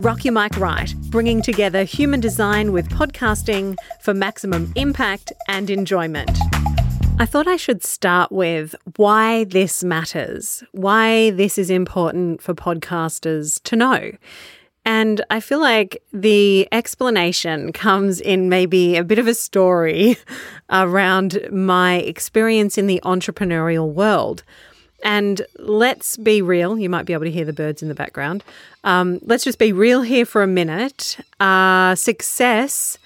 Rock Your Mic Right, bringing together human design with podcasting for maximum impact and enjoyment. I thought I should start with why this matters, why this is important for podcasters to know. And I feel like the explanation comes in maybe a bit of a story around my experience in the entrepreneurial world. And let's be real. You might be able to hear the birds in the background. Um, let's just be real here for a minute. Uh, success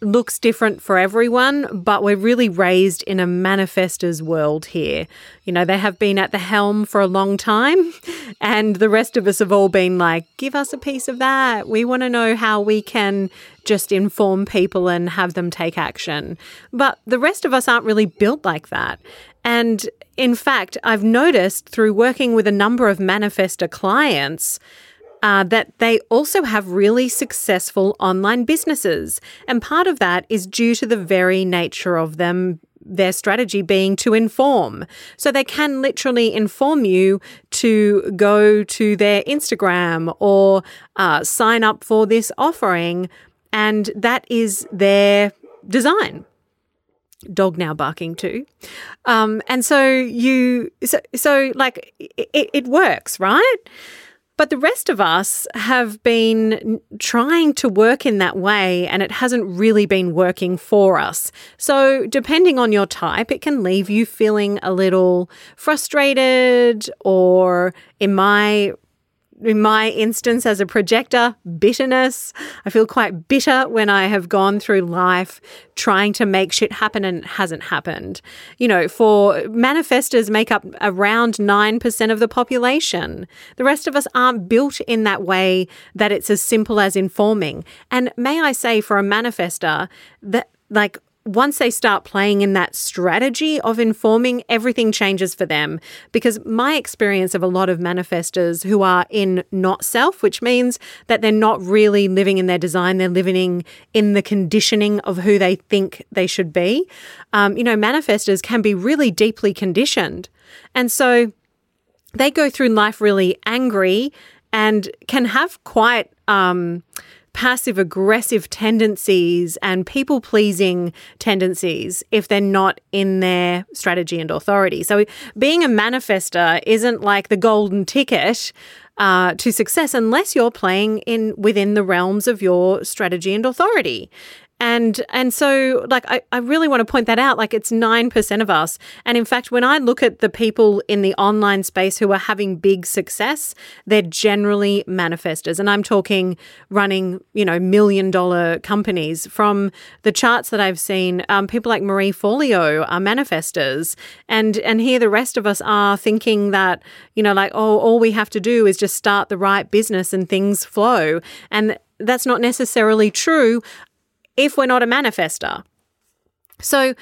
looks different for everyone, but we're really raised in a manifestor's world here. You know, they have been at the helm for a long time, and the rest of us have all been like, give us a piece of that. We want to know how we can just inform people and have them take action. But the rest of us aren't really built like that. And in fact, I've noticed through working with a number of manifestor clients uh, that they also have really successful online businesses. And part of that is due to the very nature of them their strategy being to inform. So they can literally inform you to go to their Instagram or uh, sign up for this offering. And that is their design. Dog now barking too. Um, and so you, so, so like it, it works, right? But the rest of us have been trying to work in that way and it hasn't really been working for us. So, depending on your type, it can leave you feeling a little frustrated or, in my in my instance as a projector, bitterness. I feel quite bitter when I have gone through life trying to make shit happen and it hasn't happened. You know, for manifestors make up around 9% of the population. The rest of us aren't built in that way that it's as simple as informing. And may I say for a manifestor that like once they start playing in that strategy of informing, everything changes for them. Because my experience of a lot of manifestors who are in not self, which means that they're not really living in their design, they're living in the conditioning of who they think they should be. Um, you know, manifestors can be really deeply conditioned. And so they go through life really angry and can have quite. Um, passive aggressive tendencies and people pleasing tendencies if they're not in their strategy and authority. So, being a manifester isn't like the golden ticket. Uh, to success unless you're playing in within the realms of your strategy and authority and and so like I, I really want to point that out like it's 9% of us. And in fact when i look at the people in the online space who are having big success they're generally manifestors. And i'm talking running you know million dollar companies. From the charts that i've seen um, people like marie forleo are manifestors. And and here the rest of us are thinking that you know like oh all we have to do is just start the right business and things flow. And that's not necessarily true if we're not a manifester. So,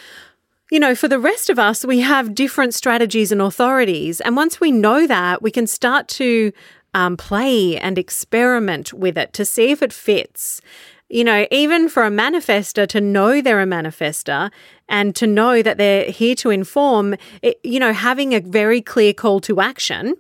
you know, for the rest of us, we have different strategies and authorities. And once we know that, we can start to um, play and experiment with it to see if it fits. You know, even for a manifester to know they're a manifester and to know that they're here to inform, it, you know, having a very clear call to action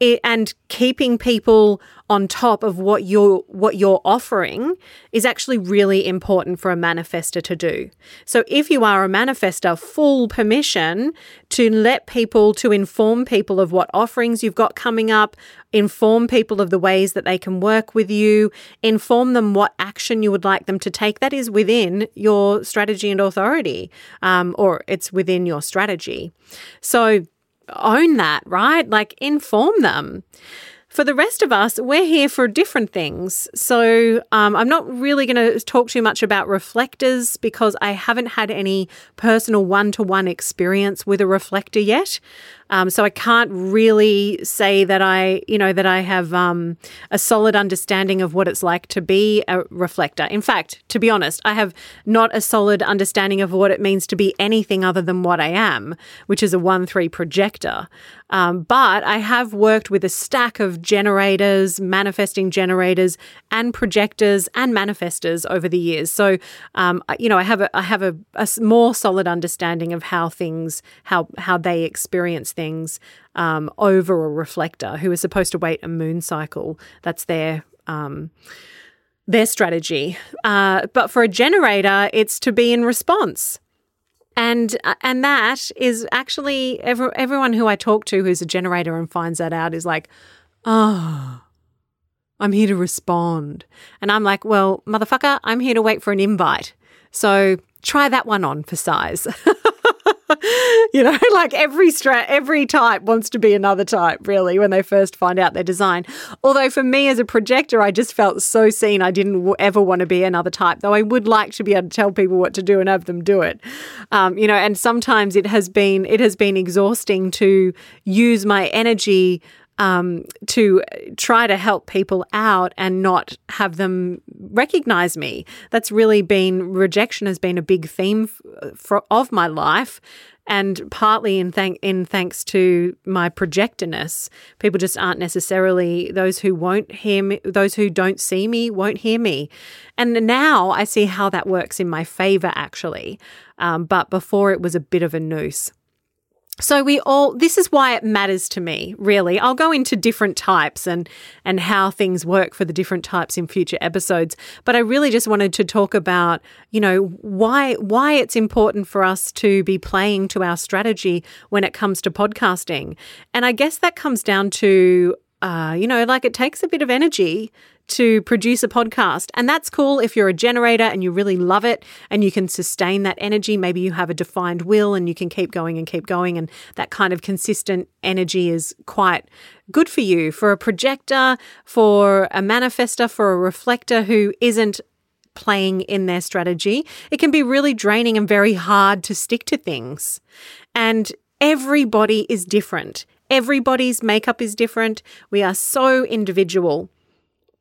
it, and keeping people on top of what you're what you're offering is actually really important for a manifester to do. So if you are a manifester, full permission to let people to inform people of what offerings you've got coming up, inform people of the ways that they can work with you, inform them what action you would like them to take. That is within your strategy and authority, um, or it's within your strategy. So own that, right? Like inform them. For the rest of us, we're here for different things. So um, I'm not really going to talk too much about reflectors because I haven't had any personal one to one experience with a reflector yet. Um, so I can't really say that I, you know, that I have um, a solid understanding of what it's like to be a reflector. In fact, to be honest, I have not a solid understanding of what it means to be anything other than what I am, which is a 1 3 projector. Um, but I have worked with a stack of generators, manifesting generators, and projectors and manifestors over the years. So, um, you know, I have a I have a, a more solid understanding of how things how how they experience things um, over a reflector who is supposed to wait a moon cycle. That's their um, their strategy. Uh, but for a generator, it's to be in response. And uh, and that is actually every, everyone who I talk to who's a generator and finds that out is like, oh, I'm here to respond. And I'm like, well, motherfucker, I'm here to wait for an invite. So try that one on for size. you know, like every stra- every type wants to be another type, really, when they first find out their design. Although for me as a projector, I just felt so seen. I didn't ever want to be another type, though I would like to be able to tell people what to do and have them do it. Um, you know, and sometimes it has been it has been exhausting to use my energy um, to try to help people out and not have them recognize me. That's really been rejection has been a big theme for, of my life. And partly in thank in thanks to my projectorness, people just aren't necessarily those who won't hear me, those who don't see me won't hear me. And now I see how that works in my favor, actually. Um, but before it was a bit of a noose. So we all this is why it matters to me, really. I'll go into different types and and how things work for the different types in future episodes, but I really just wanted to talk about, you know, why why it's important for us to be playing to our strategy when it comes to podcasting. And I guess that comes down to uh, you know, like it takes a bit of energy to produce a podcast. And that's cool if you're a generator and you really love it and you can sustain that energy. Maybe you have a defined will and you can keep going and keep going. And that kind of consistent energy is quite good for you. For a projector, for a manifester, for a reflector who isn't playing in their strategy, it can be really draining and very hard to stick to things. And everybody is different. Everybody's makeup is different. We are so individual.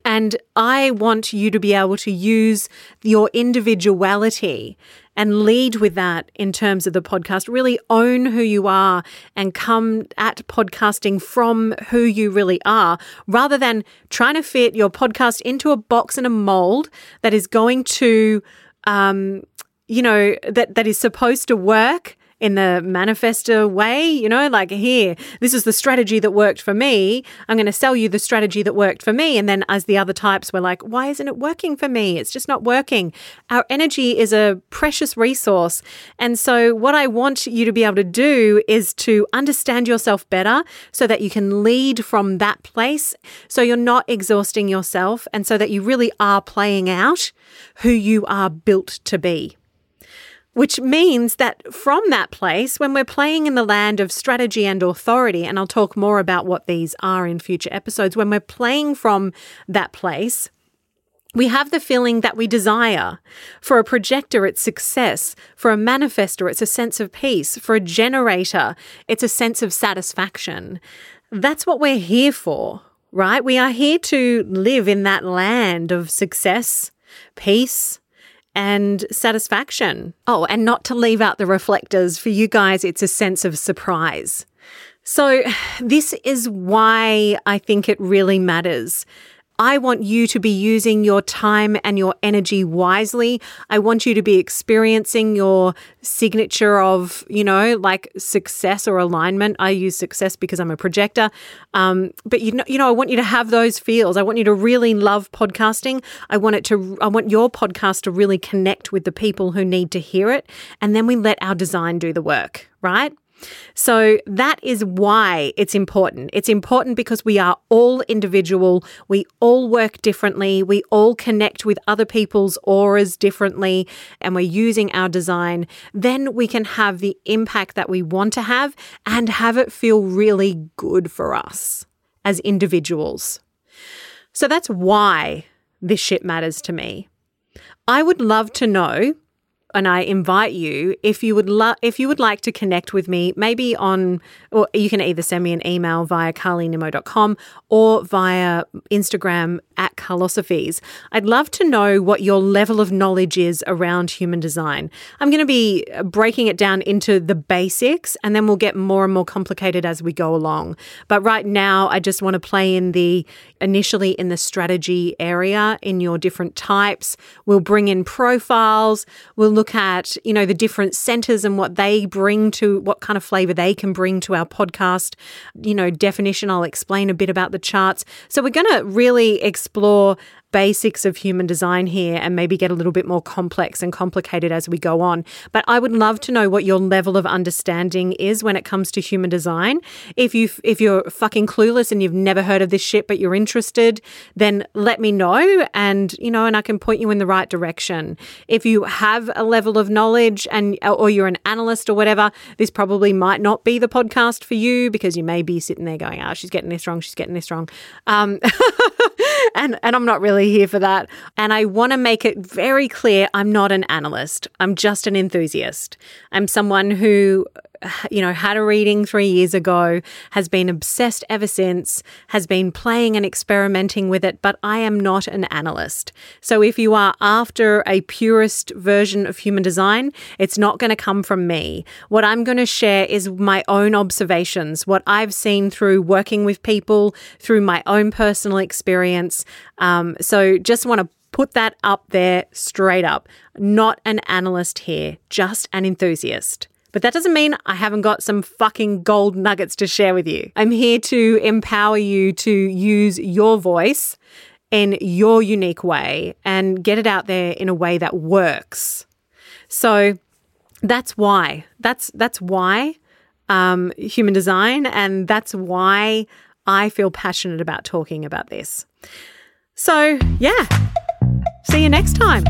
And I want you to be able to use your individuality and lead with that in terms of the podcast. Really own who you are and come at podcasting from who you really are rather than trying to fit your podcast into a box and a mold that is going to, um, you know, that, that is supposed to work in the manifester way, you know, like here, this is the strategy that worked for me. I'm going to sell you the strategy that worked for me. And then as the other types were like, why isn't it working for me? It's just not working. Our energy is a precious resource. And so what I want you to be able to do is to understand yourself better so that you can lead from that place. So you're not exhausting yourself and so that you really are playing out who you are built to be which means that from that place, when we're playing in the land of strategy and authority, and I'll talk more about what these are in future episodes, when we're playing from that place, we have the feeling that we desire. For a projector, it's success. For a manifester, it's a sense of peace. For a generator, it's a sense of satisfaction. That's what we're here for, right? We are here to live in that land of success, peace, and satisfaction. Oh, and not to leave out the reflectors. For you guys, it's a sense of surprise. So, this is why I think it really matters I want you to be using your time and your energy wisely. I want you to be experiencing your signature of, you know, like success or alignment. I use success because I'm a projector. Um, but you know, you know, I want you to have those feels. I want you to really love podcasting. I want it to, I want your podcast to really connect with the people who need to hear it. And then we let our design do the work, right? So that is why it's important. It's important because we are all individual. We all work differently. We all connect with other people's auras differently and we're using our design. Then we can have the impact that we want to have and have it feel really good for us as individuals. So that's why this shit matters to me. I would love to know and I invite you if you would lo- if you would like to connect with me, maybe on or you can either send me an email via carlynimo.com or via Instagram at Carlosophies. I'd love to know what your level of knowledge is around human design. I'm going to be breaking it down into the basics and then we'll get more and more complicated as we go along. But right now, I just want to play in the initially in the strategy area in your different types. We'll bring in profiles. We'll look at, you know, the different centers and what they bring to what kind of flavor they can bring to our podcast. You know, definition, I'll explain a bit about the charts. So we're going to really explore explore basics of human design here and maybe get a little bit more complex and complicated as we go on. But I would love to know what your level of understanding is when it comes to human design. If you if you're fucking clueless and you've never heard of this shit but you're interested, then let me know and you know and I can point you in the right direction. If you have a level of knowledge and or you're an analyst or whatever, this probably might not be the podcast for you because you may be sitting there going, "Oh, she's getting this wrong, she's getting this wrong." Um, and and I'm not really here for that. And I want to make it very clear I'm not an analyst. I'm just an enthusiast. I'm someone who you know, had a reading three years ago, has been obsessed ever since, has been playing and experimenting with it, but I am not an analyst. So if you are after a purist version of human design, it's not going to come from me. What I'm going to share is my own observations, what I've seen through working with people, through my own personal experience. Um, so just want to put that up there straight up. Not an analyst here, just an enthusiast. But that doesn't mean I haven't got some fucking gold nuggets to share with you. I'm here to empower you to use your voice in your unique way and get it out there in a way that works. So that's why. That's that's why um, human design, and that's why I feel passionate about talking about this. So yeah, see you next time.